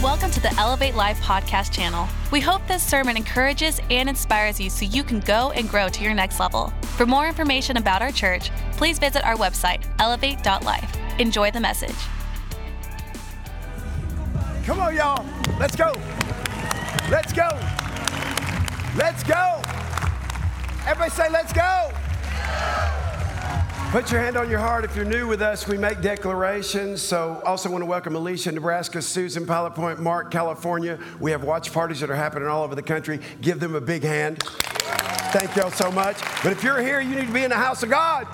Welcome to the Elevate Life podcast channel. We hope this sermon encourages and inspires you so you can go and grow to your next level. For more information about our church, please visit our website, elevate.life. Enjoy the message. Come on, y'all. Let's go. Let's go. Let's go. Everybody say, let's go. Put your hand on your heart. If you're new with us, we make declarations. So, also want to welcome Alicia, Nebraska, Susan, Pilot Point, Mark, California. We have watch parties that are happening all over the country. Give them a big hand. Thank y'all so much. But if you're here, you need to be in the house of God.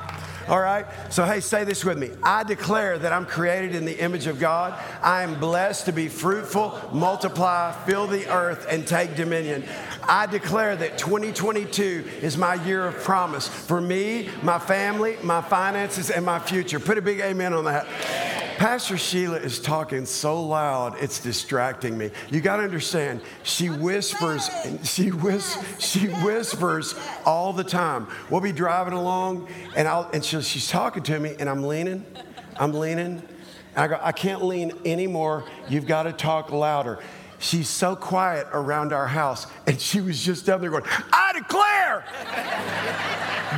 All right? So, hey, say this with me. I declare that I'm created in the image of God. I am blessed to be fruitful, multiply, fill the earth, and take dominion. I declare that 2022 is my year of promise for me, my family, my finances, and my future. Put a big amen on that. Pastor Sheila is talking so loud, it's distracting me. You got to understand, she whispers, she, whis- she whispers all the time. We'll be driving along, and, I'll, and she, she's talking to me, and I'm leaning, I'm leaning. And I go, I can't lean anymore. You've got to talk louder. She's so quiet around our house, and she was just down there going, I declare.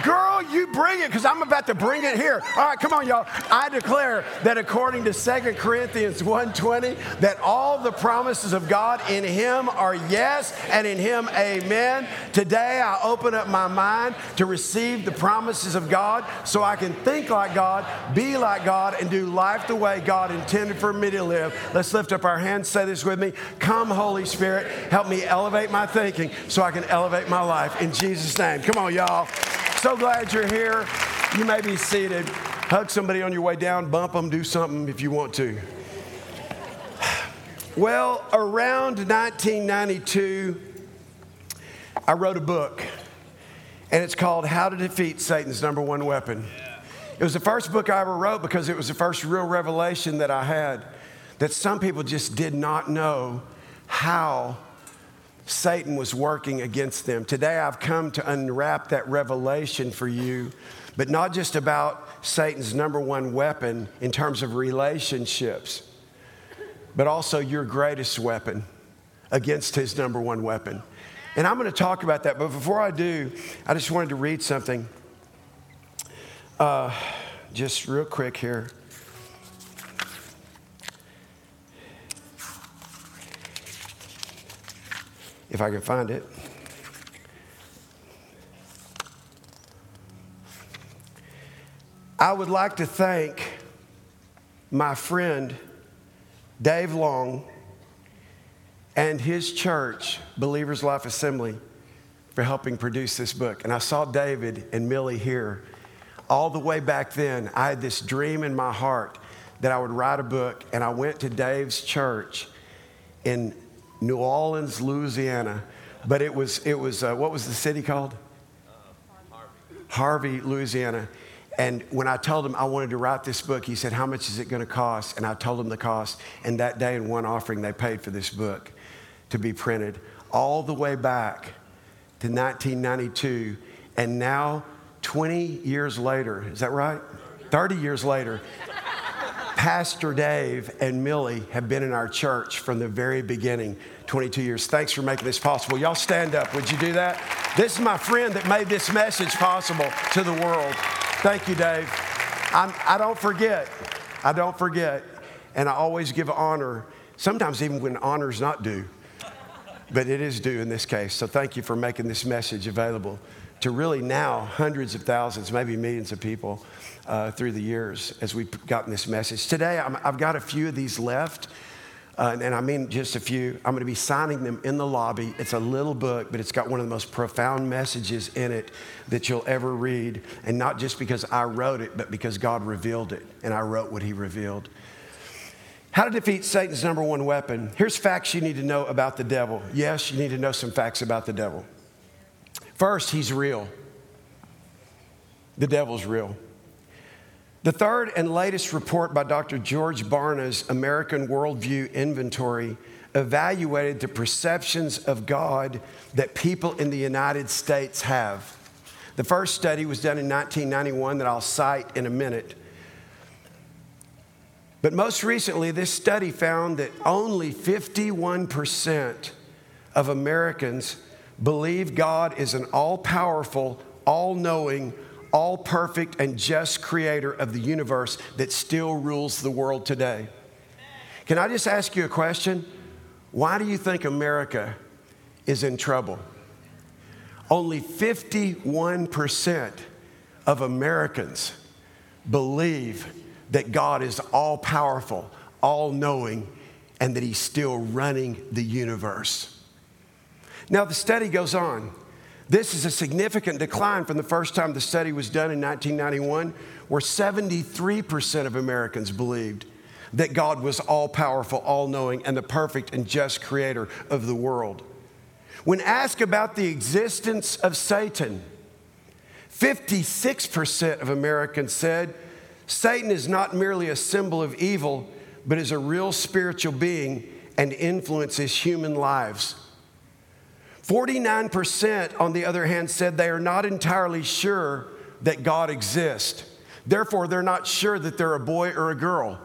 Girl, you bring it because I'm about to bring it here. All right, come on, y'all. I declare that according to 2 Corinthians 1:20, that all the promises of God in him are yes, and in him amen. Today I open up my mind to receive the promises of God so I can think like God, be like God, and do life the way God intended for me to live. Let's lift up our hands, say this with me. Come, Holy Spirit, help me elevate my thinking so I can elevate my life. In Jesus' name. Come on, y'all. So glad you're here. You may be seated. Hug somebody on your way down, bump them, do something if you want to. Well, around 1992, I wrote a book, and it's called How to Defeat Satan's Number One Weapon. It was the first book I ever wrote because it was the first real revelation that I had that some people just did not know how Satan was working against them. Today, I've come to unwrap that revelation for you, but not just about Satan's number one weapon in terms of relationships, but also your greatest weapon against his number one weapon. And I'm going to talk about that, but before I do, I just wanted to read something. Uh, just real quick here. If I can find it. I would like to thank my friend Dave Long and his church, Believers Life Assembly, for helping produce this book. And I saw David and Millie here. All the way back then, I had this dream in my heart that I would write a book, and I went to Dave's church in New Orleans, Louisiana, but it was, it was uh, what was the city called? Harvey. Harvey, Louisiana. And when I told him I wanted to write this book, he said, How much is it going to cost? And I told him the cost. And that day, in one offering, they paid for this book to be printed all the way back to 1992. And now, 20 years later, is that right? 30 years later, Pastor Dave and Millie have been in our church from the very beginning, 22 years. Thanks for making this possible. Y'all stand up. Would you do that? This is my friend that made this message possible to the world. Thank you, Dave. I'm, I do not forget. I don't forget. And I always give honor, sometimes even when honor is not due, but it is due in this case. So thank you for making this message available to really now hundreds of thousands, maybe millions of people uh, through the years as we've gotten this message. Today, i have got a few of these left. Uh, and I mean just a few. I'm going to be signing them in the lobby. It's a little book, but it's got one of the most profound messages in it that you'll ever read. And not just because I wrote it, but because God revealed it, and I wrote what He revealed. How to defeat Satan's number one weapon. Here's facts you need to know about the devil. Yes, you need to know some facts about the devil. First, he's real. The devil's real. The third and latest report by Dr. George Barna's American Worldview Inventory evaluated the perceptions of God that people in the United States have. The first study was done in 1991 that I'll cite in a minute. But most recently, this study found that only 51% of Americans believe God is an all powerful, all knowing, all perfect, and just creator of the universe that still rules the world today. Can I just ask you a question? Why do you think America is in trouble? Only 51% of Americans believe that God is all powerful, all knowing, and that He's still running the universe. Now, the study goes on. This is a significant decline from the first time the study was done in 1991, where 73% of Americans believed that God was all powerful, all knowing, and the perfect and just creator of the world. When asked about the existence of Satan, 56% of Americans said Satan is not merely a symbol of evil, but is a real spiritual being and influences human lives. 49%, on the other hand, said they are not entirely sure that God exists. Therefore, they're not sure that they're a boy or a girl.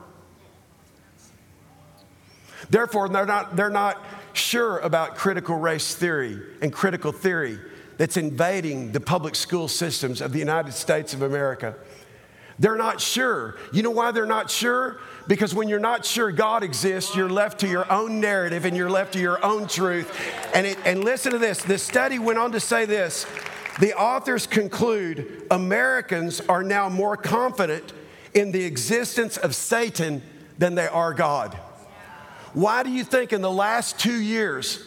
Therefore, they're not, they're not sure about critical race theory and critical theory that's invading the public school systems of the United States of America. They're not sure. You know why they're not sure? Because when you're not sure God exists, you're left to your own narrative and you're left to your own truth. And, it, and listen to this the study went on to say this the authors conclude Americans are now more confident in the existence of Satan than they are God. Why do you think in the last two years,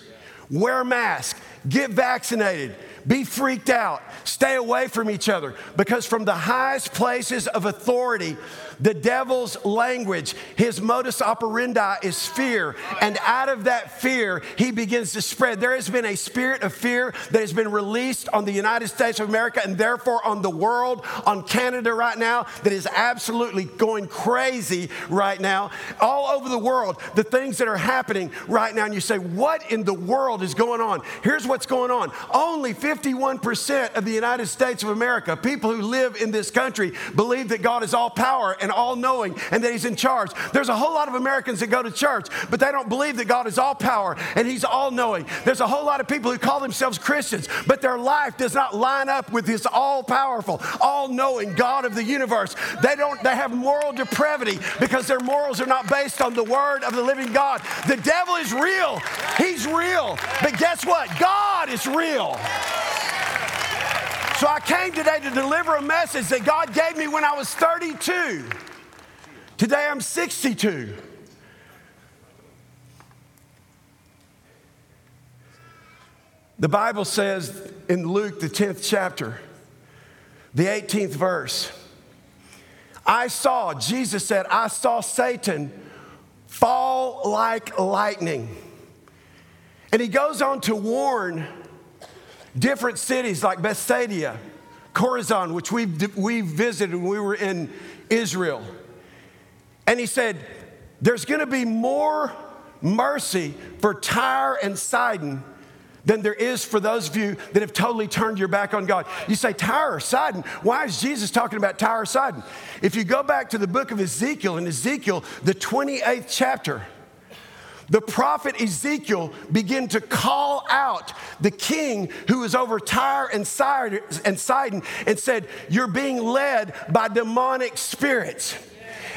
wear a mask, get vaccinated, be freaked out, stay away from each other? Because from the highest places of authority, the devil's language, his modus operandi is fear. And out of that fear, he begins to spread. There has been a spirit of fear that has been released on the United States of America and therefore on the world, on Canada right now, that is absolutely going crazy right now. All over the world, the things that are happening right now. And you say, what in the world is going on? Here's what's going on. Only 51% of the United States of America, people who live in this country, believe that God is all power and all knowing and that He's in charge. There's a whole lot of Americans that go to church, but they don't believe that God is all power and He's all knowing. There's a whole lot of people who call themselves Christians, but their life does not line up with this all powerful, all knowing God of the universe. They don't, they have moral depravity because their morals are not based on the word of the living God. The devil is real, He's real. But guess what? God is real. So I came today to deliver a message that God gave me when I was 32. Today I'm 62. The Bible says in Luke, the 10th chapter, the 18th verse, I saw, Jesus said, I saw Satan fall like lightning. And he goes on to warn different cities like Bethsaida, Chorazin, which we we visited when we were in Israel. And he said, There's going to be more mercy for Tyre and Sidon than there is for those of you that have totally turned your back on God. You say, Tyre Sidon? Why is Jesus talking about Tyre Sidon? If you go back to the book of Ezekiel, in Ezekiel, the 28th chapter, the prophet Ezekiel began to call out the king who was over Tyre and Sidon and said, You're being led by demonic spirits.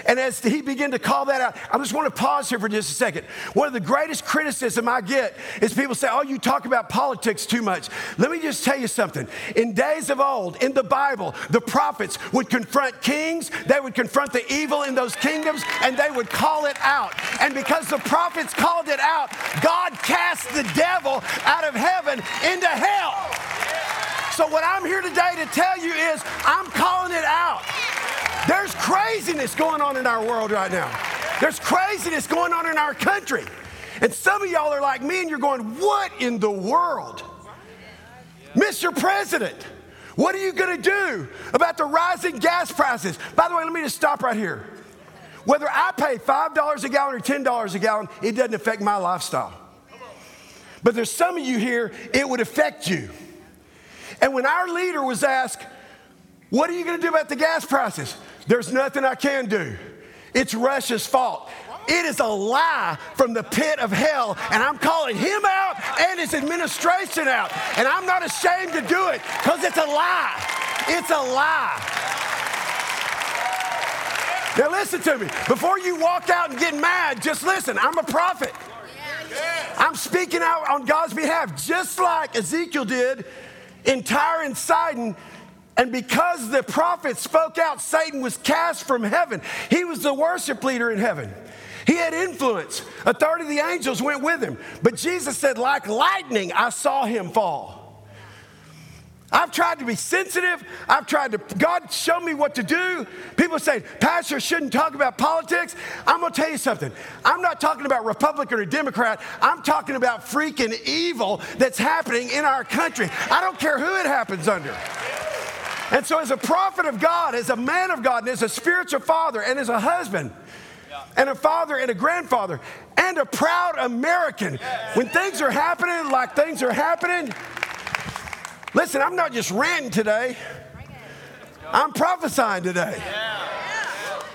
And as he began to call that out, I just want to pause here for just a second. One of the greatest criticism I get is people say, Oh, you talk about politics too much. Let me just tell you something. In days of old, in the Bible, the prophets would confront kings, they would confront the evil in those kingdoms, and they would call it out. And because the prophets called it out, God cast the devil out of heaven into hell. So, what I'm here today to tell you is, I'm calling it out. There's craziness going on in our world right now. There's craziness going on in our country. And some of y'all are like me and you're going, What in the world? Mr. President, what are you going to do about the rising gas prices? By the way, let me just stop right here. Whether I pay $5 a gallon or $10 a gallon, it doesn't affect my lifestyle. But there's some of you here, it would affect you. And when our leader was asked, What are you going to do about the gas prices? There's nothing I can do. it's Russia's fault. It is a lie from the pit of hell, and I'm calling him out and his administration out. And I'm not ashamed to do it because it's a lie. It's a lie. Now, listen to me. Before you walk out and get mad, just listen. I'm a prophet. I'm speaking out on God's behalf, just like Ezekiel did in Tyre and Sidon. And because the prophet spoke out, Satan was cast from heaven. He was the worship leader in heaven. He had influence. A third of the angels went with him. But Jesus said, like lightning, I saw him fall. I've tried to be sensitive. I've tried to, God, show me what to do. People say, Pastor shouldn't talk about politics. I'm going to tell you something. I'm not talking about Republican or Democrat. I'm talking about freaking evil that's happening in our country. I don't care who it happens under. And so, as a prophet of God, as a man of God, and as a spiritual father, and as a husband, and a father and a grandfather, and a proud American, when things are happening like things are happening, listen, I'm not just ranting today, I'm prophesying today.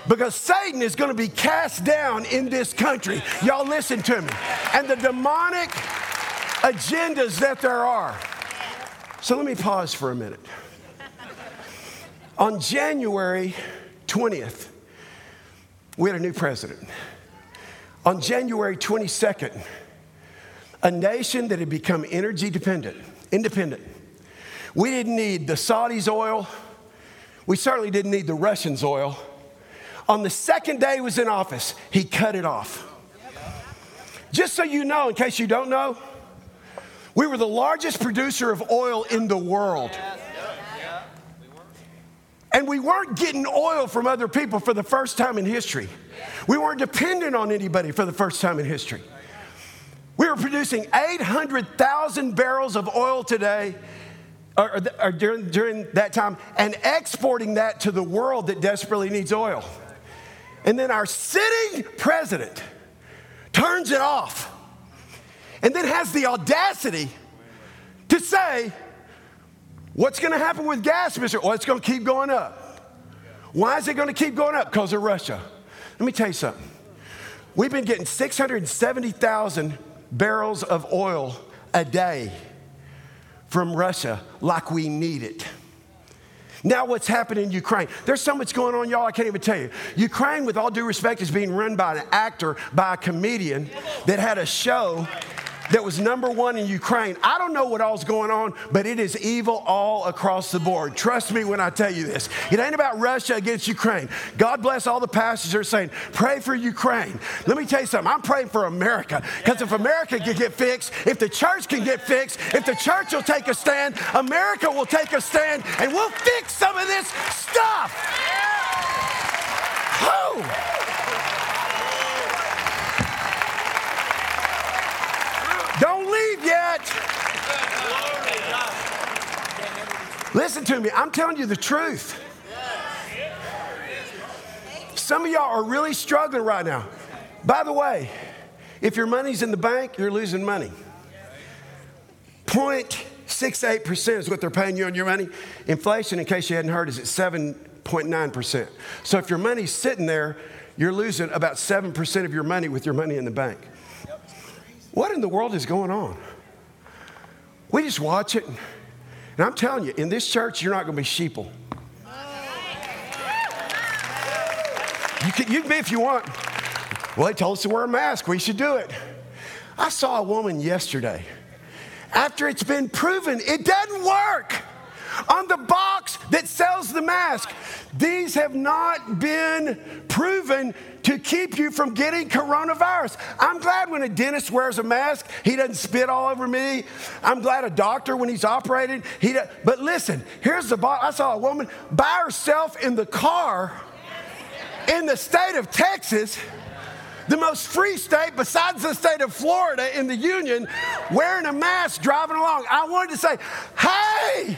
Because Satan is going to be cast down in this country. Y'all listen to me. And the demonic agendas that there are. So let me pause for a minute. On January 20th, we had a new president. On January 22nd, a nation that had become energy dependent, independent. We didn't need the Saudis' oil. We certainly didn't need the Russians' oil. On the second day he was in office, he cut it off. Just so you know, in case you don't know, we were the largest producer of oil in the world. And we weren't getting oil from other people for the first time in history. We weren't dependent on anybody for the first time in history. We were producing 800,000 barrels of oil today, or, or during, during that time, and exporting that to the world that desperately needs oil. And then our sitting president turns it off and then has the audacity to say, What's going to happen with gas, Mr. Well, oh, it's going to keep going up. Why is it going to keep going up? Because of Russia. Let me tell you something. We've been getting 670,000 barrels of oil a day from Russia like we need it. Now, what's happening in Ukraine? There's so much going on, y'all, I can't even tell you. Ukraine, with all due respect, is being run by an actor, by a comedian that had a show that was number one in Ukraine. I don't know what all's going on, but it is evil all across the board. Trust me when I tell you this. It ain't about Russia against Ukraine. God bless all the pastors who are saying, pray for Ukraine. Let me tell you something. I'm praying for America because if America can get fixed, if the church can get fixed, if the church will take a stand, America will take a stand and we'll fix some of this stuff. Who? Don't Listen to me. I'm telling you the truth. Some of y'all are really struggling right now. By the way, if your money's in the bank, you're losing money. 0.68% is what they're paying you on your money. Inflation, in case you hadn't heard, is at 7.9%. So if your money's sitting there, you're losing about 7% of your money with your money in the bank. What in the world is going on? We just watch it. And I'm telling you, in this church, you're not going to be sheeple. You can, you can be if you want. Well, they told us to wear a mask. We should do it. I saw a woman yesterday. After it's been proven it doesn't work on the box that sells the mask, these have not been proven to keep you from getting coronavirus. I'm glad when a dentist wears a mask, he doesn't spit all over me. I'm glad a doctor, when he's operating, he does. But listen, here's the box. I saw a woman by herself in the car in the state of Texas the most free state besides the state of Florida in the Union, wearing a mask driving along. I wanted to say, hey,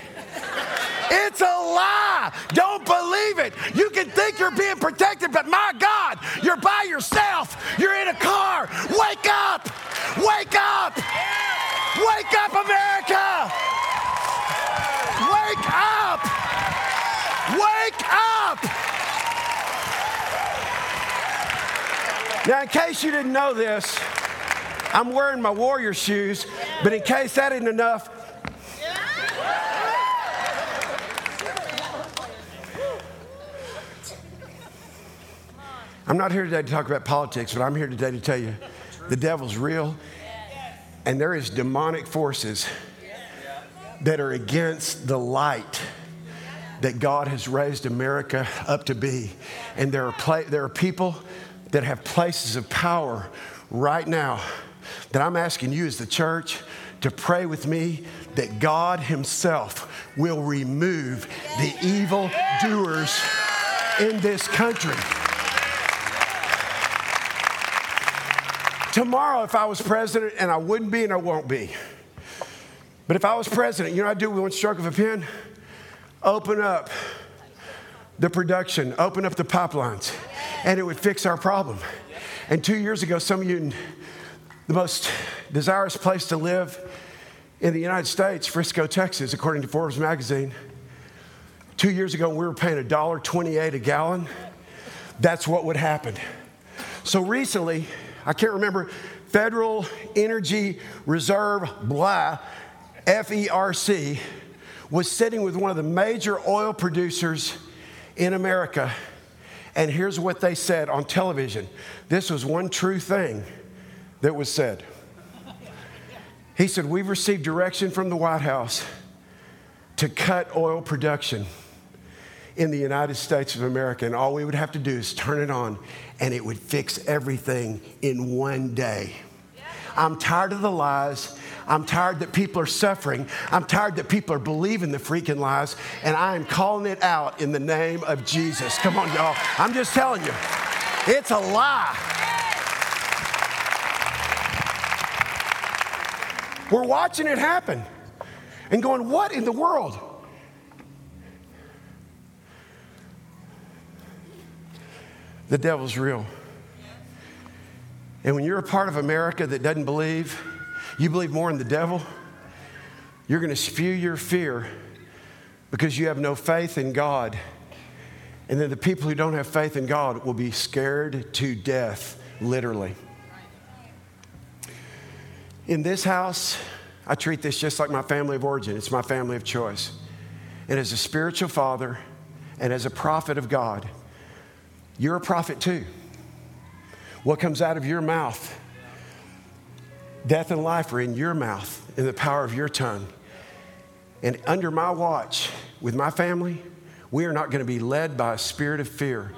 it's a lie. Don't believe it. You can think you're being protected, but my God, you're by yourself. You're in a car. Wake up. Wake up. Wake up, America. Wake up. Wake up. Now, in case you didn't know this, I'm wearing my warrior shoes, but in case that isn't enough, I'm not here today to talk about politics, but I'm here today to tell you the devil's real and there is demonic forces that are against the light that God has raised America up to be. And there are, there are people that have places of power right now that I'm asking you as the church to pray with me that God Himself will remove the evil doers in this country. Tomorrow, if I was president, and I wouldn't be and I won't be, but if I was president, you know I'd do with one stroke of a pen? Open up the production, open up the pipelines, and it would fix our problem. And two years ago, some of you, in the most desirous place to live in the United States, Frisco, Texas, according to Forbes magazine, two years ago, we were paying $1.28 a gallon. That's what would happen. So recently, I can't remember, Federal Energy Reserve, blah, FERC, was sitting with one of the major oil producers in America. And here's what they said on television. This was one true thing that was said. He said, We've received direction from the White House to cut oil production in the United States of America, and all we would have to do is turn it on, and it would fix everything in one day. I'm tired of the lies. I'm tired that people are suffering. I'm tired that people are believing the freaking lies, and I am calling it out in the name of Jesus. Come on, y'all. I'm just telling you, it's a lie. We're watching it happen and going, What in the world? The devil's real. And when you're a part of America that doesn't believe, you believe more in the devil, you're going to spew your fear because you have no faith in God. And then the people who don't have faith in God will be scared to death, literally. In this house, I treat this just like my family of origin. It's my family of choice. And as a spiritual father and as a prophet of God, you're a prophet too. What comes out of your mouth, death and life are in your mouth, in the power of your tongue. And under my watch, with my family, we are not going to be led by a spirit of fear.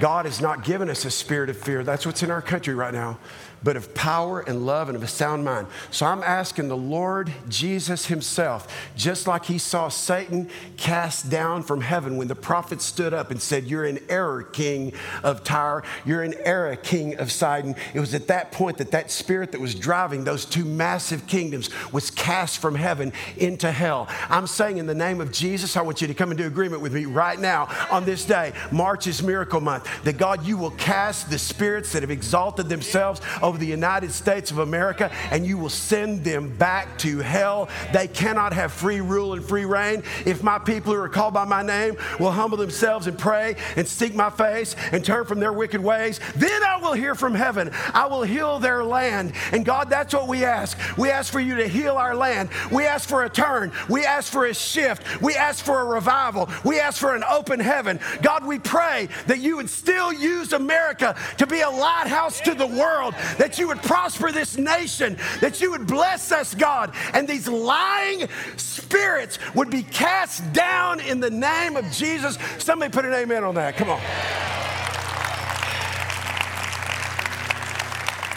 God has not given us a spirit of fear. That's what's in our country right now but of power and love and of a sound mind. So I'm asking the Lord Jesus Himself, just like He saw Satan cast down from heaven when the prophet stood up and said, You're an error, king of Tyre. You're an error, king of Sidon. It was at that point that that spirit that was driving those two massive kingdoms was cast from heaven into hell. I'm saying in the name of Jesus, I want you to come into agreement with me right now on this day. March is miracle month. That God, you will cast the spirits that have exalted themselves over over the United States of America and you will send them back to hell. They cannot have free rule and free reign. If my people who are called by my name will humble themselves and pray and seek my face and turn from their wicked ways, then I will hear from heaven. I will heal their land. And God, that's what we ask. We ask for you to heal our land. We ask for a turn. We ask for a shift. We ask for a revival. We ask for an open heaven. God, we pray that you would still use America to be a lighthouse to the world, that you would prosper this nation, that you would bless us, God, and these lying spirits would be cast down in the name of Jesus. Somebody put an amen on that. Come on.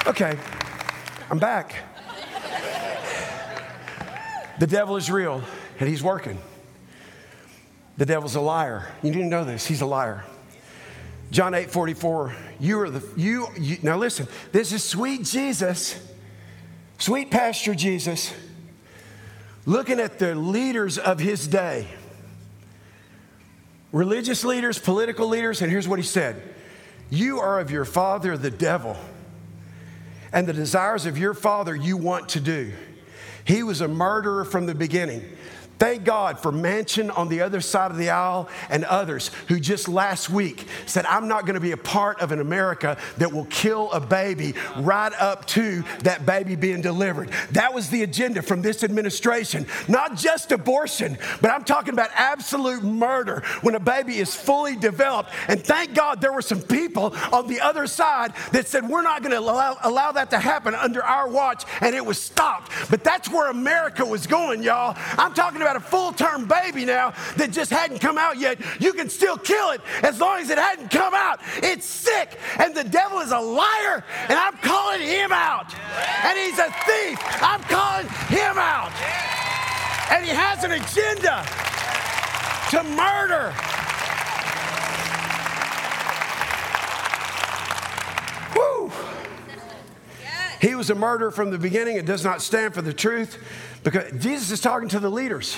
Okay, I'm back. The devil is real and he's working. The devil's a liar. You didn't know this. He's a liar. John 8 44, you are the, you, you, now listen, this is sweet Jesus, sweet Pastor Jesus, looking at the leaders of his day religious leaders, political leaders, and here's what he said You are of your father, the devil, and the desires of your father you want to do. He was a murderer from the beginning. Thank God for Manchin on the other side of the aisle and others who just last week said, I'm not going to be a part of an America that will kill a baby right up to that baby being delivered. That was the agenda from this administration. Not just abortion, but I'm talking about absolute murder when a baby is fully developed. And thank God there were some people on the other side that said, We're not going to allow, allow that to happen under our watch. And it was stopped. But that's where America was going, y'all. I'm talking about a full term baby now that just hadn't come out yet. You can still kill it as long as it hadn't come out. It's sick. And the devil is a liar. And I'm calling him out. And he's a thief. I'm calling him out. And he has an agenda to murder. He was a murderer from the beginning. It does not stand for the truth because Jesus is talking to the leaders.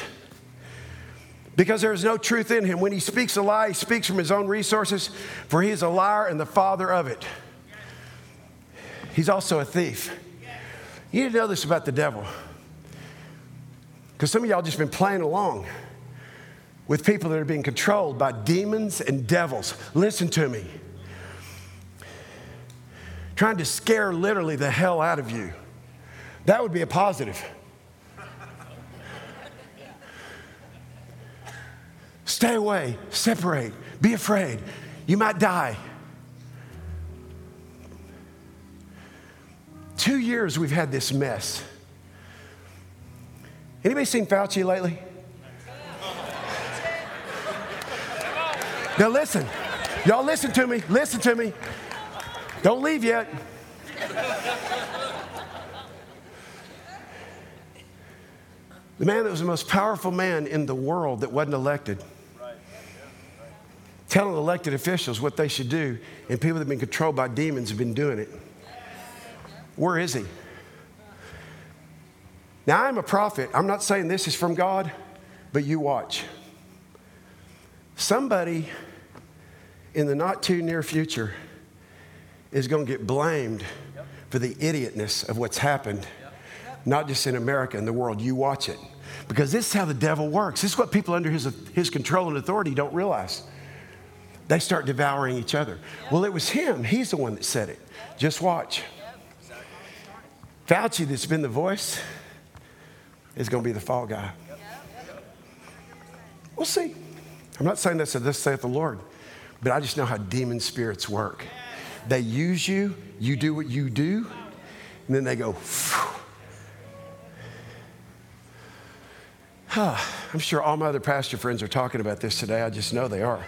Because there is no truth in him. When he speaks a lie, he speaks from his own resources, for he is a liar and the father of it. He's also a thief. You need to know this about the devil. Because some of y'all just been playing along with people that are being controlled by demons and devils. Listen to me. Trying to scare literally the hell out of you. That would be a positive. Stay away, separate, be afraid. You might die. Two years we've had this mess. Anybody seen Fauci lately? Now listen, y'all listen to me, listen to me. Don't leave yet. The man that was the most powerful man in the world that wasn't elected telling elected officials what they should do, and people that have been controlled by demons have been doing it. Where is he? Now, I'm a prophet. I'm not saying this is from God, but you watch. Somebody in the not too near future is going to get blamed for the idiotness of what's happened, not just in America, in the world. You watch it. Because this is how the devil works. This is what people under his, his control and authority don't realize they start devouring each other. Well, it was him. He's the one that said it. Just watch. Fauci, that's been the voice, is going to be the fall guy. We'll see. I'm not saying that's a this saith the Lord, but I just know how demon spirits work. They use you, you do what you do, and then they go, Huh. I'm sure all my other pastor friends are talking about this today. I just know they are.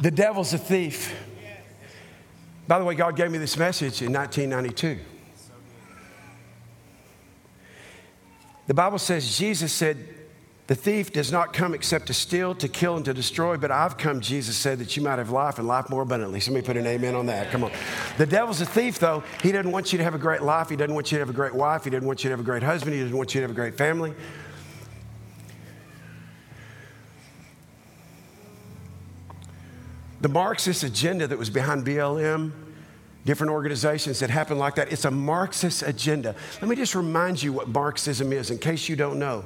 The devil's a thief. By the way, God gave me this message in 1992. The Bible says Jesus said, The thief does not come except to steal, to kill, and to destroy, but I've come, Jesus said, that you might have life and life more abundantly. Somebody put an amen on that. Come on. The devil's a thief, though. He doesn't want you to have a great life. He doesn't want you to have a great wife. He doesn't want you to have a great husband. He doesn't want you to have a great family. The Marxist agenda that was behind BLM, different organizations that happened like that, it's a Marxist agenda. Let me just remind you what Marxism is in case you don't know.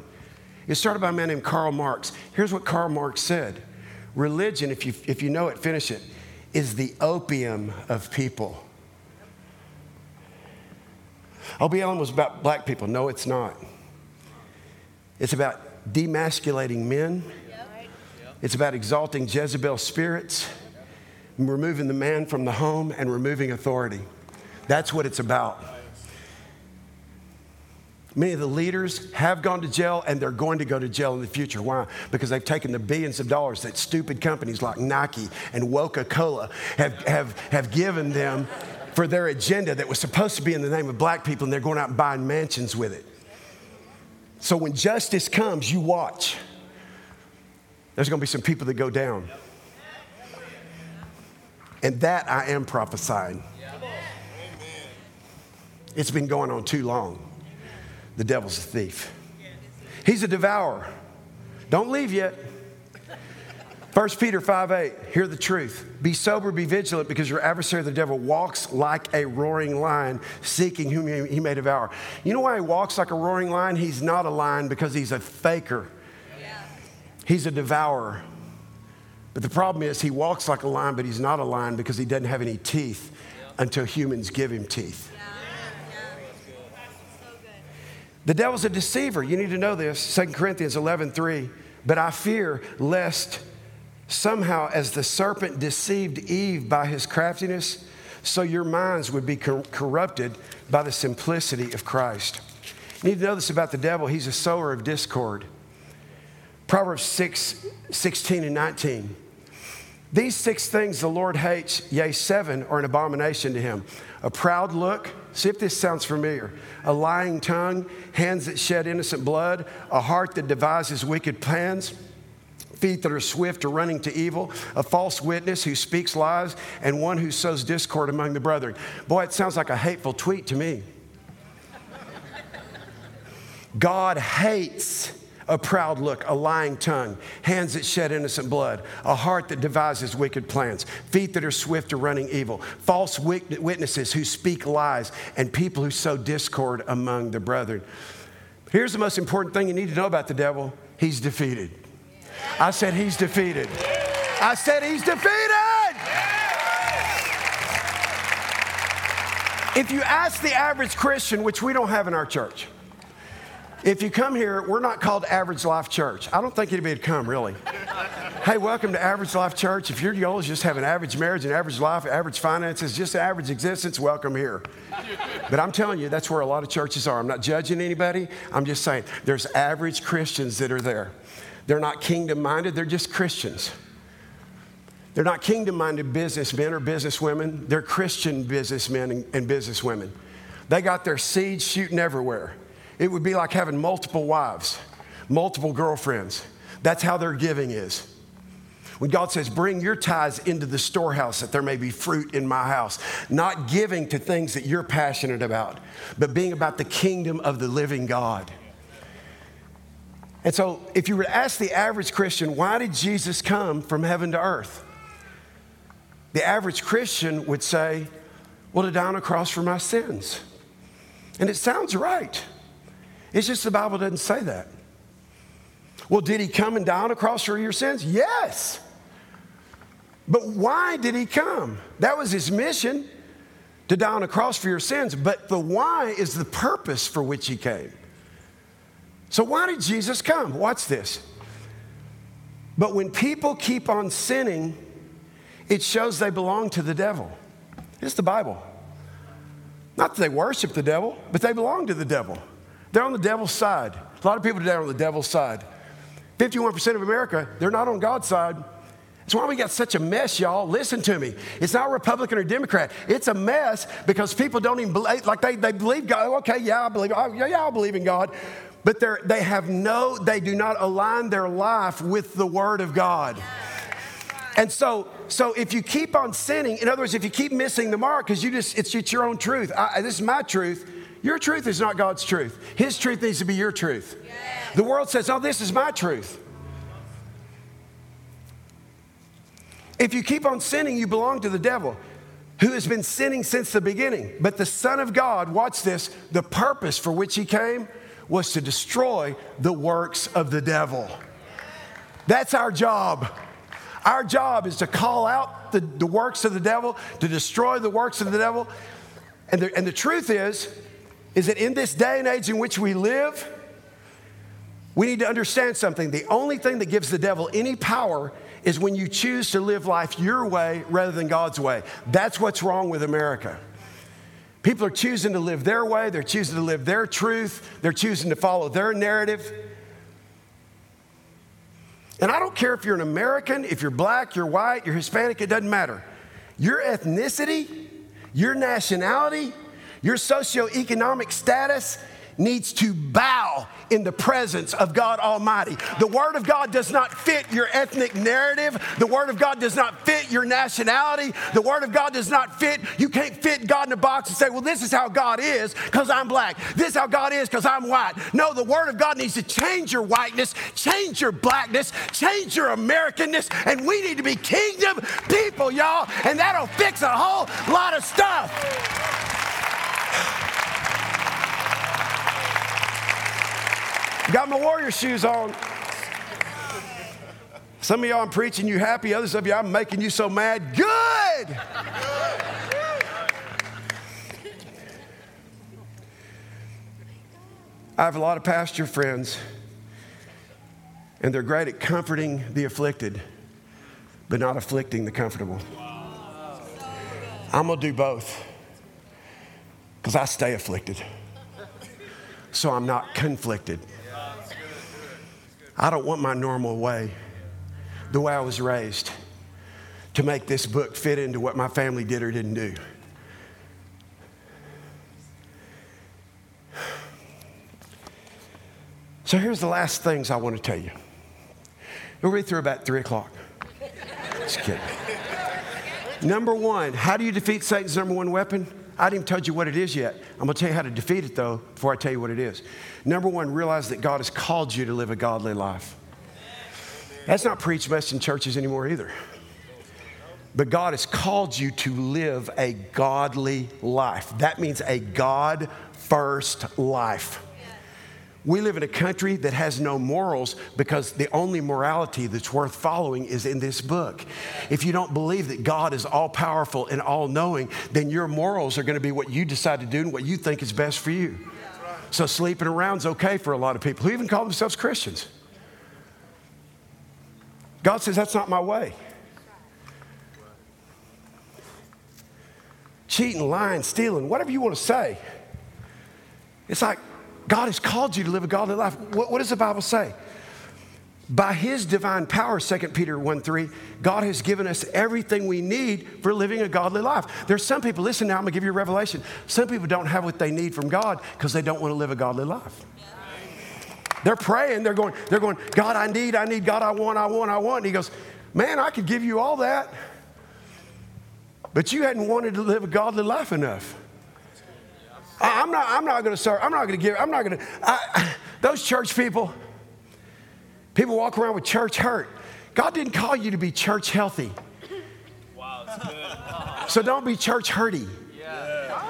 It started by a man named Karl Marx. Here's what Karl Marx said Religion, if you, if you know it, finish it, is the opium of people. BLM was about black people. No, it's not. It's about demasculating men. It's about exalting Jezebel spirits removing the man from the home and removing authority. That's what it's about. Many of the leaders have gone to jail and they're going to go to jail in the future. Why? Because they've taken the billions of dollars that stupid companies like Nike and Coca Cola have, have, have given them for their agenda that was supposed to be in the name of black people, and they're going out and buying mansions with it. So when justice comes, you watch. There's going to be some people that go down. And that I am prophesying. It's been going on too long. The devil's a thief, he's a devourer. Don't leave yet. 1 Peter 5 8, hear the truth. Be sober, be vigilant, because your adversary, the devil, walks like a roaring lion, seeking whom he may devour. You know why he walks like a roaring lion? He's not a lion because he's a faker, he's a devourer. But the problem is, he walks like a lion, but he's not a lion because he doesn't have any teeth until humans give him teeth. The devil's a deceiver. You need to know this. 2 Corinthians 11 3. But I fear lest somehow, as the serpent deceived Eve by his craftiness, so your minds would be cor- corrupted by the simplicity of Christ. You need to know this about the devil. He's a sower of discord. Proverbs 6 16 and 19. These six things the Lord hates, yea, seven are an abomination to him a proud look, see if this sounds familiar, a lying tongue, hands that shed innocent blood, a heart that devises wicked plans feet that are swift to running to evil, a false witness who speaks lies, and one who sows discord among the brethren. Boy, it sounds like a hateful tweet to me. God hates a proud look, a lying tongue, hands that shed innocent blood, a heart that devises wicked plans, feet that are swift to running evil, false witnesses who speak lies, and people who sow discord among the brethren. Here's the most important thing you need to know about the devil he's defeated. I said, He's defeated. I said, He's defeated. If you ask the average Christian, which we don't have in our church, if you come here, we're not called Average Life Church. I don't think anybody would come, really. hey, welcome to Average Life Church. If your goal is just have an average marriage, an average life, average finances, just an average existence, welcome here. But I'm telling you, that's where a lot of churches are. I'm not judging anybody. I'm just saying there's average Christians that are there. They're not kingdom minded, they're just Christians. They're not kingdom minded businessmen or businesswomen, they're Christian businessmen and, and businesswomen. They got their seeds shooting everywhere. It would be like having multiple wives, multiple girlfriends. That's how their giving is. When God says, Bring your tithes into the storehouse that there may be fruit in my house, not giving to things that you're passionate about, but being about the kingdom of the living God. And so, if you were to ask the average Christian, why did Jesus come from heaven to earth? The average Christian would say, well, to die on a cross for my sins. And it sounds right. It's just the Bible doesn't say that. Well, did he come and die on a cross for your sins? Yes. But why did he come? That was his mission to die on a cross for your sins. But the why is the purpose for which he came. So, why did Jesus come? Watch this. But when people keep on sinning, it shows they belong to the devil. It's the Bible. Not that they worship the devil, but they belong to the devil. They're on the devil's side. A lot of people today are on the devil's side. 51% of America, they're not on God's side. That's why we got such a mess, y'all. Listen to me. It's not Republican or Democrat. It's a mess because people don't even believe, like they, they believe God. Oh, okay, yeah, I believe, yeah, yeah, I believe in God but they they have no, they do not align their life with the Word of God. And so, so if you keep on sinning, in other words, if you keep missing the mark, because you just, it's, it's your own truth. I, this is my truth. Your truth is not God's truth. His truth needs to be your truth. Yes. The world says, oh, this is my truth. If you keep on sinning, you belong to the devil who has been sinning since the beginning. But the Son of God, watch this, the purpose for which he came was to destroy the works of the devil. That's our job. Our job is to call out the, the works of the devil, to destroy the works of the devil. And the, and the truth is, is that in this day and age in which we live, we need to understand something. The only thing that gives the devil any power is when you choose to live life your way rather than God's way. That's what's wrong with America. People are choosing to live their way, they're choosing to live their truth, they're choosing to follow their narrative. And I don't care if you're an American, if you're black, you're white, you're Hispanic, it doesn't matter. Your ethnicity, your nationality, your socioeconomic status needs to bow in the presence of God Almighty. The Word of God does not fit your ethnic narrative. The Word of God does not fit your nationality. The Word of God does not fit, you can't fit God in a box and say, well, this is how God is because I'm black. This is how God is because I'm white. No, the Word of God needs to change your whiteness, change your blackness, change your Americanness, and we need to be kingdom people, y'all, and that'll fix a whole lot of stuff. Got my warrior shoes on. Some of y'all I'm preaching you happy, others of you I'm making you so mad. Good! I have a lot of pastor friends, and they're great at comforting the afflicted, but not afflicting the comfortable. I'm gonna do both because I stay afflicted, so I'm not conflicted. I don't want my normal way, the way I was raised, to make this book fit into what my family did or didn't do. So here's the last things I want to tell you. We'll read through about three o'clock. Just kidding. Number one, how do you defeat Satan's number one weapon? I didn't even tell you what it is yet. I'm going to tell you how to defeat it, though, before I tell you what it is. Number one, realize that God has called you to live a godly life. That's not preached much in churches anymore either. But God has called you to live a godly life. That means a God first life. We live in a country that has no morals because the only morality that's worth following is in this book. If you don't believe that God is all powerful and all knowing, then your morals are going to be what you decide to do and what you think is best for you. So sleeping around is okay for a lot of people who even call themselves Christians. God says, That's not my way. Cheating, lying, stealing, whatever you want to say. It's like, God has called you to live a godly life. What, what does the Bible say? By his divine power, 2 Peter 1 3, God has given us everything we need for living a godly life. There's some people, listen now, I'm gonna give you a revelation. Some people don't have what they need from God because they don't want to live a godly life. They're praying, they're going, they're going, God, I need, I need, God, I want, I want, I want. And he goes, Man, I could give you all that. But you hadn't wanted to live a godly life enough. I'm not, I'm not going to serve. I'm not going to give. I'm not going to. Those church people, people walk around with church hurt. God didn't call you to be church healthy. Wow, good. So don't be church hurty. Yeah.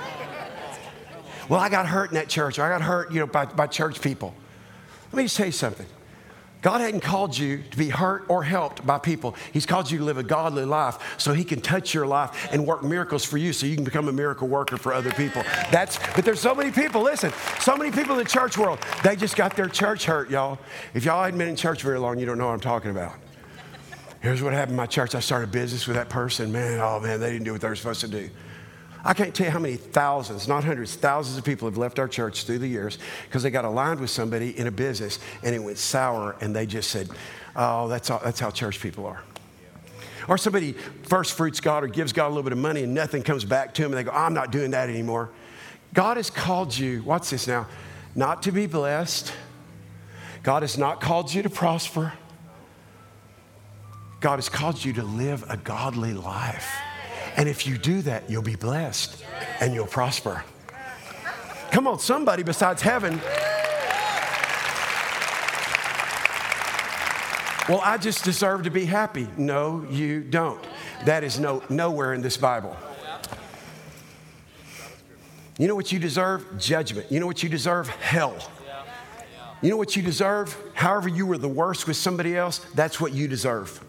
Well, I got hurt in that church, or I got hurt, you know, by, by church people. Let me just tell you something. God hadn't called you to be hurt or helped by people. He's called you to live a godly life so He can touch your life and work miracles for you so you can become a miracle worker for other people. That's, but there's so many people, listen, so many people in the church world, they just got their church hurt, y'all. If y'all hadn't been in church very long, you don't know what I'm talking about. Here's what happened in my church. I started business with that person. Man, oh man, they didn't do what they were supposed to do. I can't tell you how many thousands, not hundreds, thousands of people have left our church through the years because they got aligned with somebody in a business and it went sour and they just said, oh, that's, all, that's how church people are. Or somebody first fruits God or gives God a little bit of money and nothing comes back to them and they go, I'm not doing that anymore. God has called you, watch this now, not to be blessed. God has not called you to prosper. God has called you to live a godly life. And if you do that, you'll be blessed and you'll prosper. Come on, somebody besides heaven. Well, I just deserve to be happy. No, you don't. That is no, nowhere in this Bible. You know what you deserve? Judgment. You know what you deserve? Hell. You know what you deserve? However, you were the worst with somebody else, that's what you deserve.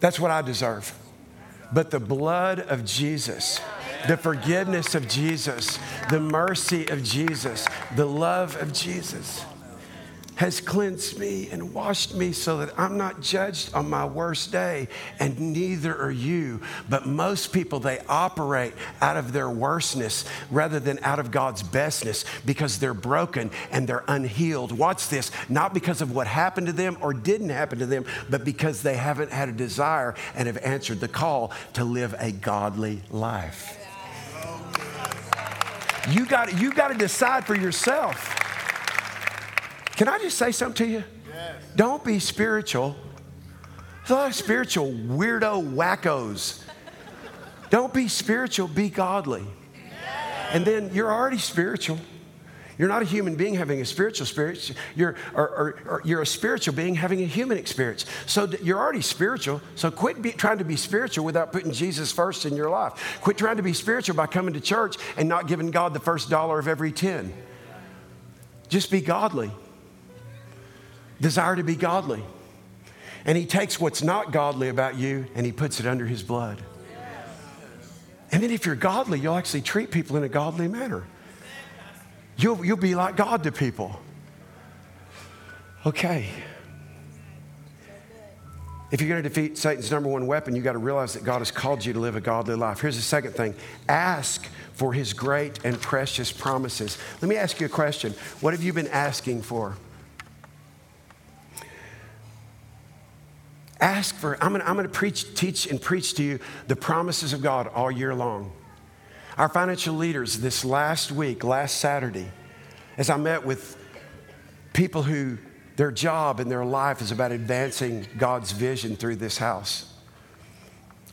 That's what I deserve but the blood of Jesus, the forgiveness of Jesus, the mercy of Jesus, the love of Jesus has cleansed me and washed me so that I'm not judged on my worst day, and neither are you. But most people, they operate out of their worstness rather than out of God's bestness because they're broken and they're unhealed. Watch this, not because of what happened to them or didn't happen to them, but because they haven't had a desire and have answered the call to live a godly life. You got you got to decide for yourself. Can I just say something to you? Yes. Don't be spiritual. There's a lot of spiritual weirdo wackos. Don't be spiritual, be godly. And then you're already spiritual. You're not a human being having a spiritual spirit. You're, or, or, or you're a spiritual being having a human experience. So you're already spiritual. So quit be, trying to be spiritual without putting Jesus first in your life. Quit trying to be spiritual by coming to church and not giving God the first dollar of every 10. Just be godly. Desire to be godly. And He takes what's not godly about you and He puts it under His blood. And then if you're godly, you'll actually treat people in a godly manner. You'll, you'll be like God to people. Okay. If you're going to defeat Satan's number one weapon, you've got to realize that God has called you to live a godly life. Here's the second thing ask for his great and precious promises. Let me ask you a question What have you been asking for? Ask for, I'm going to preach, teach, and preach to you the promises of God all year long. Our financial leaders this last week, last Saturday, as I met with people who their job and their life is about advancing God's vision through this house.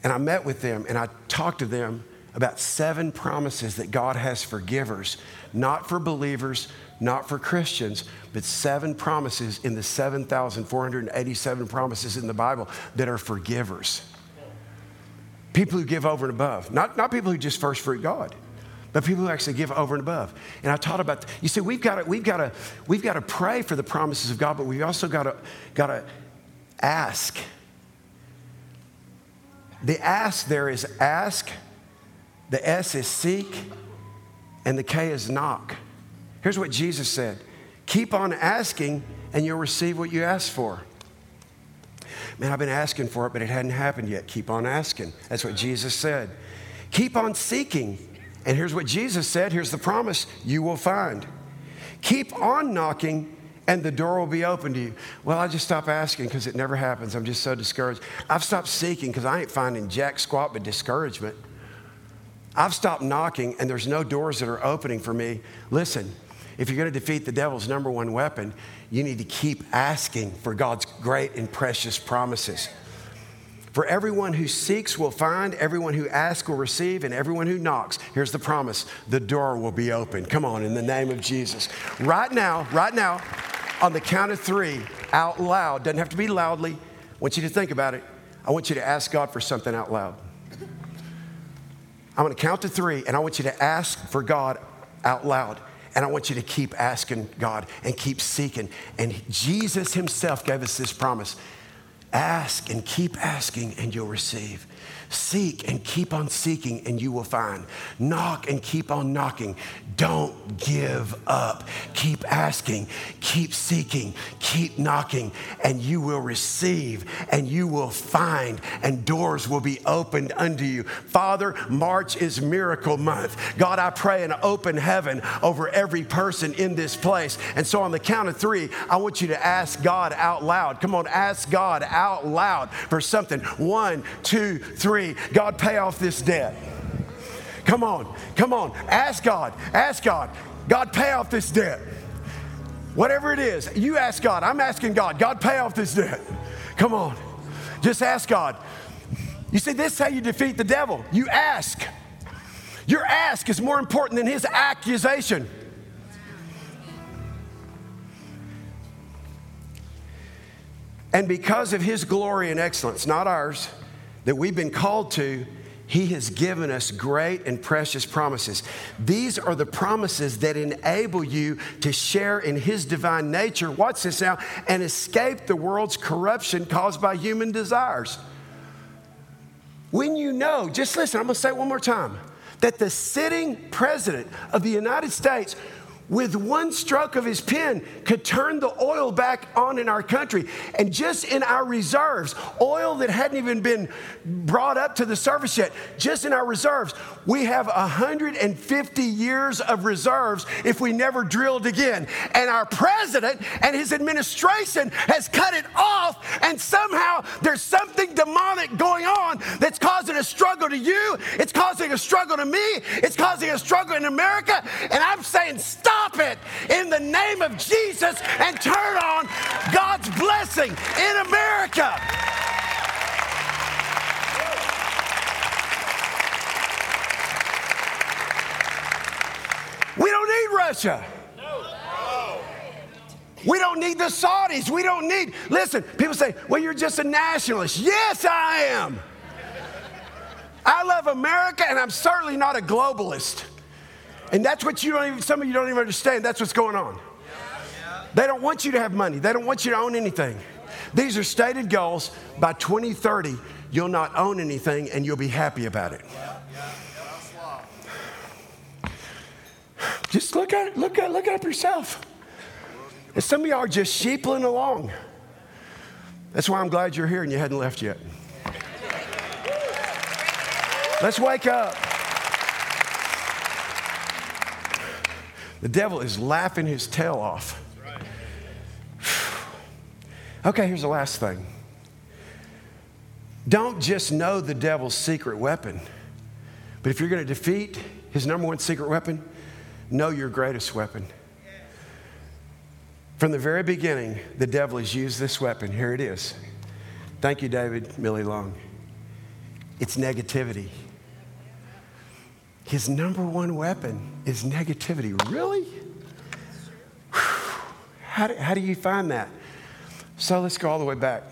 And I met with them and I talked to them about seven promises that God has for givers, not for believers, not for Christians, but seven promises in the 7,487 promises in the Bible that are forgivers. People who give over and above, not, not people who just first fruit God, but people who actually give over and above. And I taught about, you see, we've got to, we've got to, we've got to pray for the promises of God, but we've also got to, got to ask. The ask there is ask, the S is seek, and the K is knock. Here's what Jesus said Keep on asking, and you'll receive what you ask for. Man, I've been asking for it, but it hadn't happened yet. Keep on asking. That's what Jesus said. Keep on seeking. And here's what Jesus said here's the promise you will find. Keep on knocking, and the door will be open to you. Well, I just stop asking because it never happens. I'm just so discouraged. I've stopped seeking because I ain't finding jack squat but discouragement. I've stopped knocking, and there's no doors that are opening for me. Listen, if you're going to defeat the devil's number one weapon, you need to keep asking for God's great and precious promises. For everyone who seeks will find, everyone who asks will receive, and everyone who knocks, here's the promise the door will be open. Come on, in the name of Jesus. Right now, right now, on the count of three, out loud, doesn't have to be loudly. I want you to think about it. I want you to ask God for something out loud. I'm to count to three, and I want you to ask for God out loud. And I want you to keep asking God and keep seeking. And Jesus Himself gave us this promise ask and keep asking, and you'll receive. Seek and keep on seeking, and you will find. Knock and keep on knocking. Don't give up. Keep asking, keep seeking, keep knocking, and you will receive and you will find, and doors will be opened unto you. Father, March is miracle month. God, I pray an open heaven over every person in this place. And so, on the count of three, I want you to ask God out loud. Come on, ask God out loud for something. One, two, three free. God, pay off this debt. Come on, come on. Ask God, ask God. God, pay off this debt. Whatever it is, you ask God. I'm asking God, God, pay off this debt. Come on. Just ask God. You see, this is how you defeat the devil. You ask. Your ask is more important than his accusation. And because of his glory and excellence, not ours, that we've been called to, He has given us great and precious promises. These are the promises that enable you to share in His divine nature, watch this now, and escape the world's corruption caused by human desires. When you know, just listen, I'm gonna say it one more time, that the sitting president of the United States with one stroke of his pen, could turn the oil back on in our country. And just in our reserves, oil that hadn't even been brought up to the surface yet, just in our reserves, we have 150 years of reserves if we never drilled again. And our president and his administration has cut it off, and somehow there's something demonic going on that's causing a struggle to you, it's causing a struggle to me, it's causing a struggle in America. And I'm saying, stop Stop it in the name of Jesus and turn on God's blessing in America. We don't need Russia. We don't need the Saudis. We don't need, listen, people say, well, you're just a nationalist. Yes, I am. I love America and I'm certainly not a globalist. And that's what you don't even, some of you don't even understand. That's what's going on. They don't want you to have money, they don't want you to own anything. These are stated goals. By 2030, you'll not own anything and you'll be happy about it. Just look at it, look at look it up yourself. And some of y'all are just sheepling along. That's why I'm glad you're here and you hadn't left yet. Let's wake up. The devil is laughing his tail off. okay, here's the last thing. Don't just know the devil's secret weapon, but if you're going to defeat his number one secret weapon, know your greatest weapon. From the very beginning, the devil has used this weapon. Here it is. Thank you, Dave and Millie Long. It's negativity. His number one weapon is negativity. Really? How do, how do you find that? So let's go all the way back.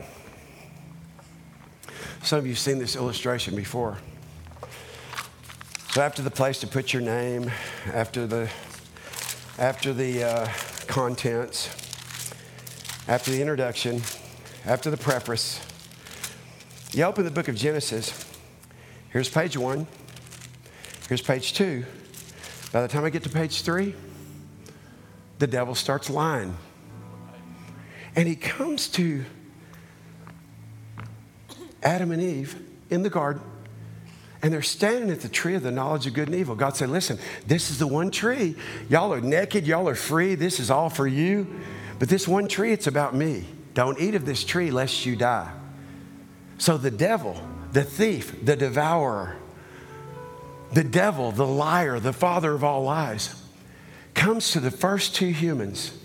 Some of you have seen this illustration before. So after the place to put your name, after the after the uh, contents, after the introduction, after the preface, you open the book of Genesis. Here's page one. Here's page two. By the time I get to page three, the devil starts lying. And he comes to Adam and Eve in the garden, and they're standing at the tree of the knowledge of good and evil. God said, Listen, this is the one tree. Y'all are naked, y'all are free. This is all for you. But this one tree, it's about me. Don't eat of this tree lest you die. So the devil, the thief, the devourer, the devil, the liar, the father of all lies, comes to the first two humans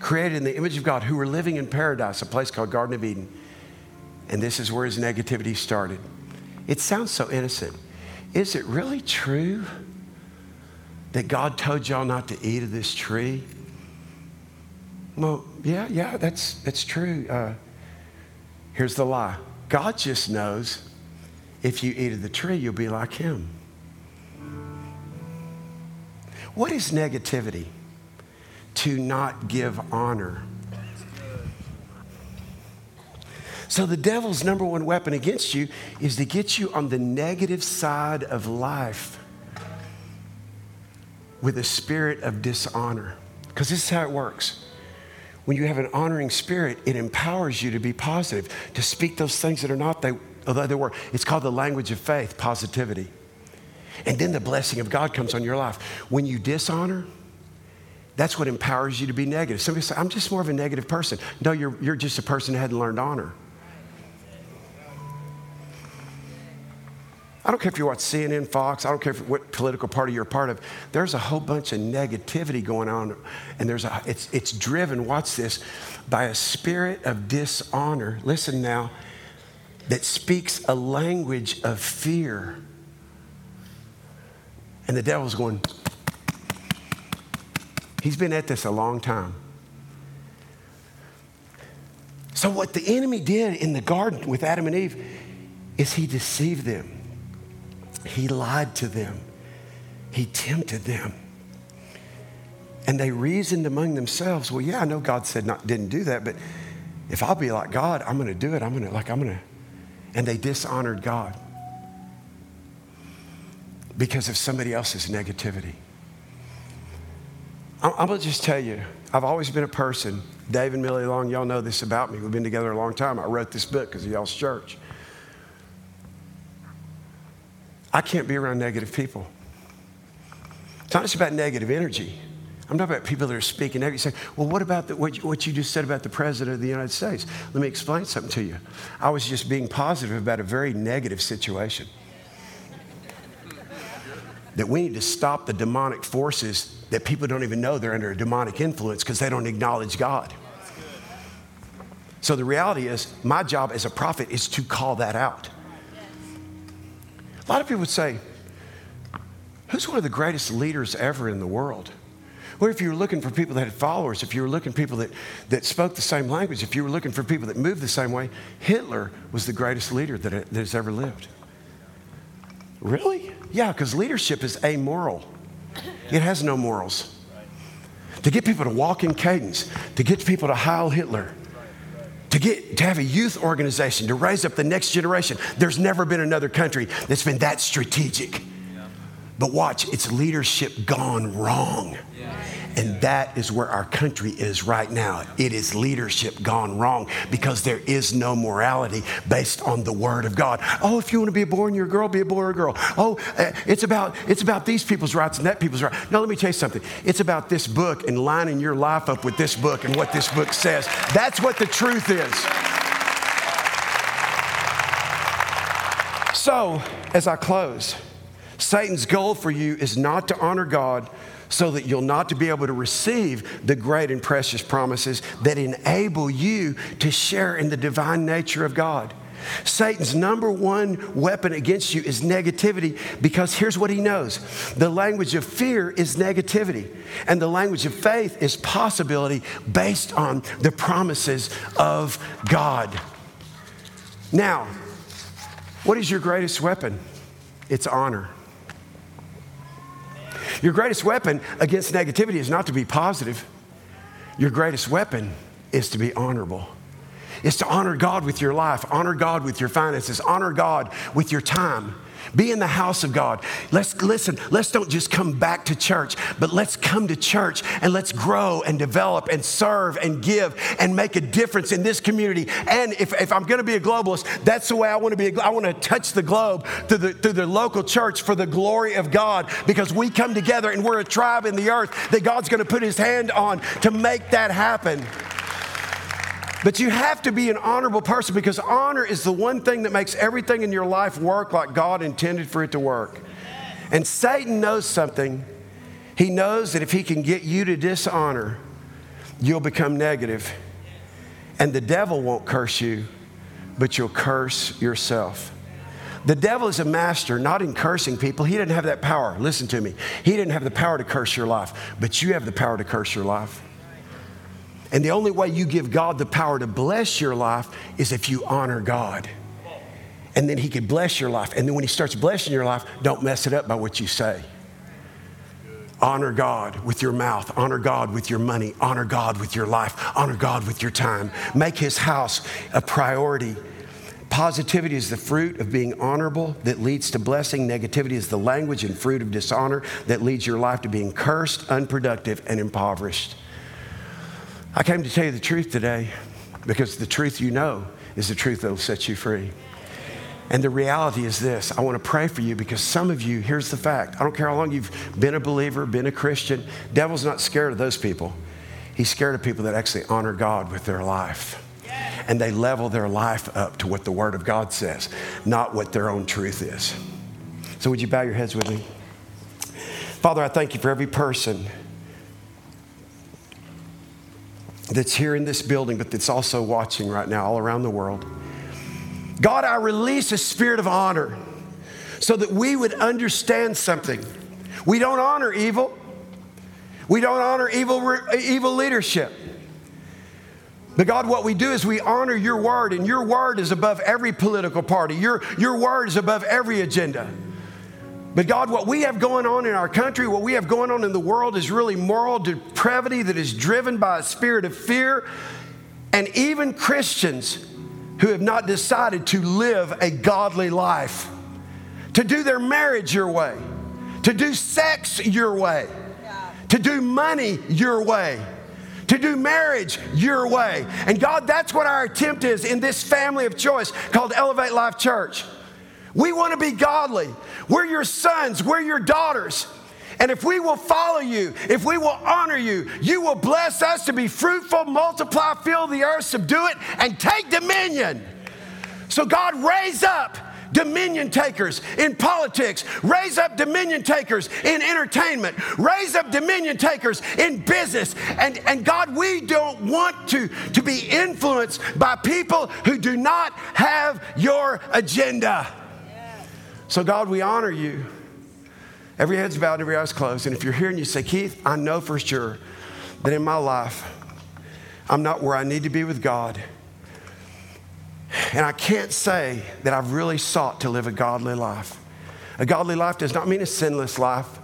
created in the image of God who were living in paradise, a place called Garden of Eden. And this is where his negativity started. It sounds so innocent. Is it really true that God told y'all not to eat of this tree? Well, yeah, yeah, that's, that's true. Uh, here's the lie God just knows if you eat of the tree, you'll be like him. What is negativity? To not give honor. So, the devil's number one weapon against you is to get you on the negative side of life with a spirit of dishonor. Because this is how it works. When you have an honoring spirit, it empowers you to be positive, to speak those things that are not they, although they were. It's called the language of faith, positivity. And then the blessing of God comes on your life. When you dishonor, that's what empowers you to be negative. Somebody say, I'm just more of a negative person. No, you're, you're just a person who hadn't learned honor. I don't care if you watch CNN, Fox, I don't care what political party you're a part of. There's a whole bunch of negativity going on, and there's a, it's, it's driven, watch this, by a spirit of dishonor. Listen now, that speaks a language of fear and the devil's going, he's been at this a long time. So, what the enemy did in the garden with Adam and Eve is he deceived them, he lied to them, he tempted them. And they reasoned among themselves, well, yeah, I know God said not, didn't do that, but if I'll be like God, I'm to do it. I'm to, like, I'm to. And they dishonored God because of somebody else's negativity. I'm, going to just tell you, I've always been a person. Dave and Millie Long, y'all know this about me. We've been together a long time. I wrote this book because of y'all's church. I can't be around negative people. It's not just about negative energy. I'm talking about people that are speaking negative. You say, well, what about the, what, you, what you just said about the President of the United States? Let me explain something to you. I was just being positive about a very negative situation. That we need to stop the demonic forces that people don't even know they're under a demonic influence because they don't acknowledge God. So the reality is, my job as a prophet is to call that out. A lot of people would say, Who's one of the greatest leaders ever in the world? Well, if you were looking for people that had followers, if you were looking for people that, that spoke the same language, if you were looking for people that moved the same way, Hitler was the greatest leader that, that has ever lived. Really? Yeah, because leadership is amoral, it has no morals. To get people to walk in cadence, to get people to Heil Hitler, to get to have a youth organization to raise up the next generation. There's never been another country that's been that strategic. But watch, it's leadership gone wrong. And that is where our country is right now. It is leadership gone wrong because there is no morality based on the word of God. Oh, if you want to be a boy and you're a girl, be a boy or a girl. Oh, eh, it's about it's about these people's rights and that people's rights. Now let me tell you something. It's about this book and lining your life up with this book and what this book says. That's what the truth is. So, as I close, Satan's goal for you is not to honor God so that you'll not to be able to receive the great and precious promises that enable you to share in the divine nature of God. Satan's number one weapon against you is negativity because here's what he knows the language of fear is negativity, and the language of faith is possibility based on the promises of God. Now, what is your greatest weapon? It's honor. Your greatest weapon against negativity is not to be positive. Your greatest weapon is to be honorable. It's to honor God with your life, honor God with your finances, honor God with your time. Be in the house of God. Let's listen, let's don't just come back to church, but let's come to church and let's grow and develop and serve and give and make a difference in this community. And if, if I'm gonna be a globalist, that's the way I wanna be. I wanna touch the globe through the, through the local church for the glory of God because we come together and we're a tribe in the earth that God's gonna put his hand on to make that happen. But you have to be an honorable person because honor is the one thing that makes everything in your life work like God intended for it to work. And Satan knows something. He knows that if he can get you to dishonor, you'll become negative. And the devil won't curse you, but you'll curse yourself. The devil is a master, not in cursing people. He didn't have that power. Listen to me. He didn't have the power to curse your life, but you have the power to curse your life. And the only way you give God the power to bless your life is if you honor God. And then He can bless your life. And then when He starts blessing your life, don't mess it up by what you say. Honor God with your mouth, honor God with your money, honor God with your life, honor God with your time. Make His house a priority. Positivity is the fruit of being honorable that leads to blessing. Negativity is the language and fruit of dishonor that leads your life to being cursed, unproductive, and impoverished. I came to tell you the truth today because the truth you know is the truth that will set you free. And the reality is this I want to pray for you because some of you, here's the fact I don't care how long you've been a believer, been a Christian, devil's not scared of those people. He's scared of people that actually honor God with their life. And they level their life up to what the Word of God says, not what their own truth is. So, would you bow your heads with me? Father, I thank you for every person that's here in this building, but that's also watching right now all around the world. God, I release a spirit of honor so that we would understand something. We don't honor evil. We don't honor evil, evil leadership. But God, what we do is we honor your word, and your word is above every political party. Your, your word is above every agenda. But God, what we have going on in our country, what we have going on in the world is really moral depravity that is driven by a spirit of fear. And even Christians who have not decided to live a godly life, to do their marriage your way, to do sex your way, to do money your way, to do marriage your way. And God, that's what our attempt is in this family of choice called Elevate Life Church. We want to be godly. We're your sons, we're your daughters. And if we will follow you, if we will honor you, you will bless us to be fruitful, multiply, fill the earth, subdue it, and take dominion. So, God, raise up dominion takers in politics, raise up dominion takers in entertainment, raise up dominion takers in business. And, and God, we don't want to, to be influenced by people who do not have your agenda. So, God, we honor you. Every head's bowed, every eye's closed. And if you're here and you say, Keith, I know for sure that in my life, I'm not where I need to be with God. And I can't say that I've really sought to live a godly life. A godly life does not mean a sinless life,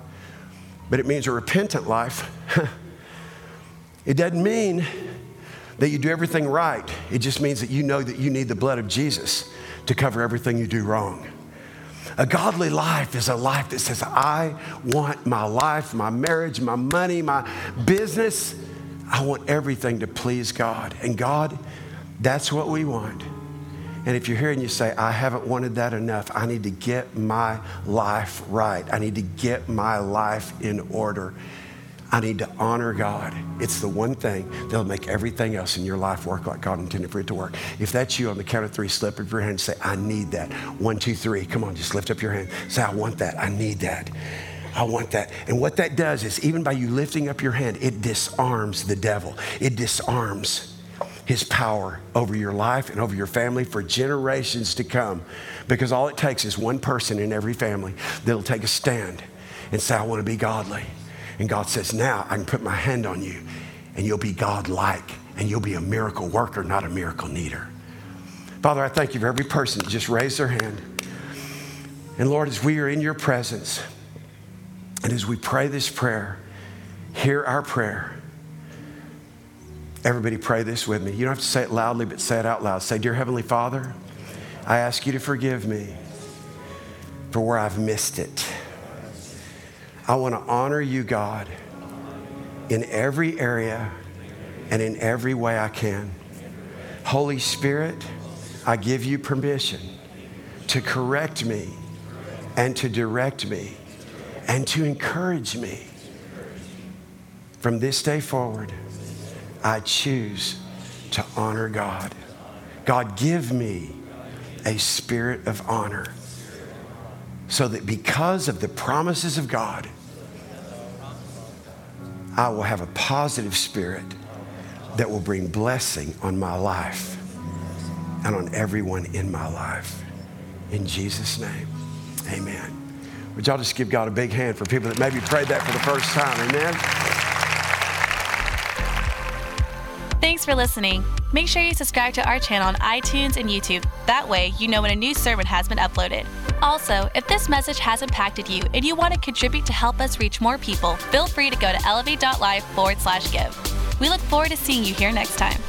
but it means a repentant life. it doesn't mean that you do everything right, it just means that you know that you need the blood of Jesus to cover everything you do wrong. A godly life is a life that says, I want my life, my marriage, my money, my business. I want everything to please God. And God, that's what we want. And if you're and you say, I haven't wanted that enough, I need to get my life right. I need to get my life in order. I need to honor God. It's the one thing that'll make everything else in your life work like God intended for it to work. If that's you on the count of three, slip up your hand and say, I need that. One, two, three. Come on, just lift up your hand. Say, I want that. I need that. I want that. And what that does is, even by you lifting up your hand, it disarms the devil. It disarms his power over your life and over your family for generations to come. Because all it takes is one person in every family that'll take a stand and say, I want to be godly. And God says, Now I can put my hand on you and you'll be God like and you'll be a miracle worker, not a miracle needer. Father, I thank you for every person that just raised their hand. And Lord, as we are in your presence and as we pray this prayer, hear our prayer. Everybody pray this with me. You don't have to say it loudly, but say it out loud. Say, Dear Heavenly Father, I ask you to forgive me for where I've missed it. I want to honor you, God, in every area and in every way I can. Holy Spirit, I give you permission to correct me and to direct me and to encourage me. From this day forward, I choose to honor God. God, give me a spirit of honor so that because of the promises of God, I will have a positive spirit that will bring blessing on my life and on everyone in my life. In Jesus' name, amen. Would y'all just give God a big hand for people that maybe prayed that for the first time? Amen. Thanks for listening. Make sure you subscribe to our channel on iTunes and YouTube. That way, you know when a new sermon has been uploaded. Also, if this message has impacted you and you want to contribute to help us reach more people, feel free to go to elevate.life forward slash give. We look forward to seeing you here next time.